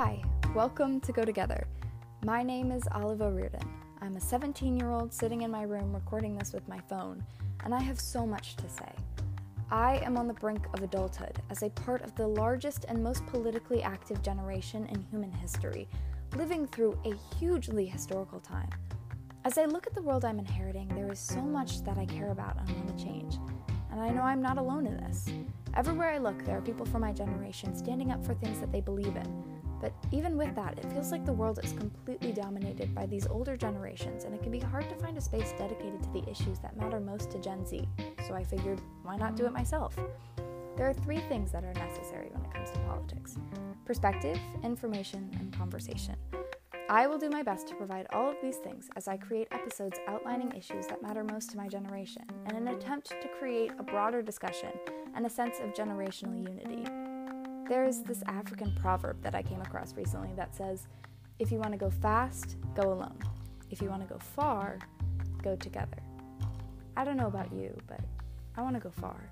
Hi, welcome to Go Together. My name is Olive Reardon. I'm a 17 year old sitting in my room recording this with my phone, and I have so much to say. I am on the brink of adulthood as a part of the largest and most politically active generation in human history, living through a hugely historical time. As I look at the world I'm inheriting, there is so much that I care about and want to change. And I know I'm not alone in this. Everywhere I look, there are people from my generation standing up for things that they believe in. But even with that, it feels like the world is completely dominated by these older generations, and it can be hard to find a space dedicated to the issues that matter most to Gen Z. So I figured, why not do it myself? There are three things that are necessary when it comes to politics perspective, information, and conversation. I will do my best to provide all of these things as I create episodes outlining issues that matter most to my generation in an attempt to create a broader discussion and a sense of generational unity. There is this African proverb that I came across recently that says, if you want to go fast, go alone. If you want to go far, go together. I don't know about you, but I want to go far.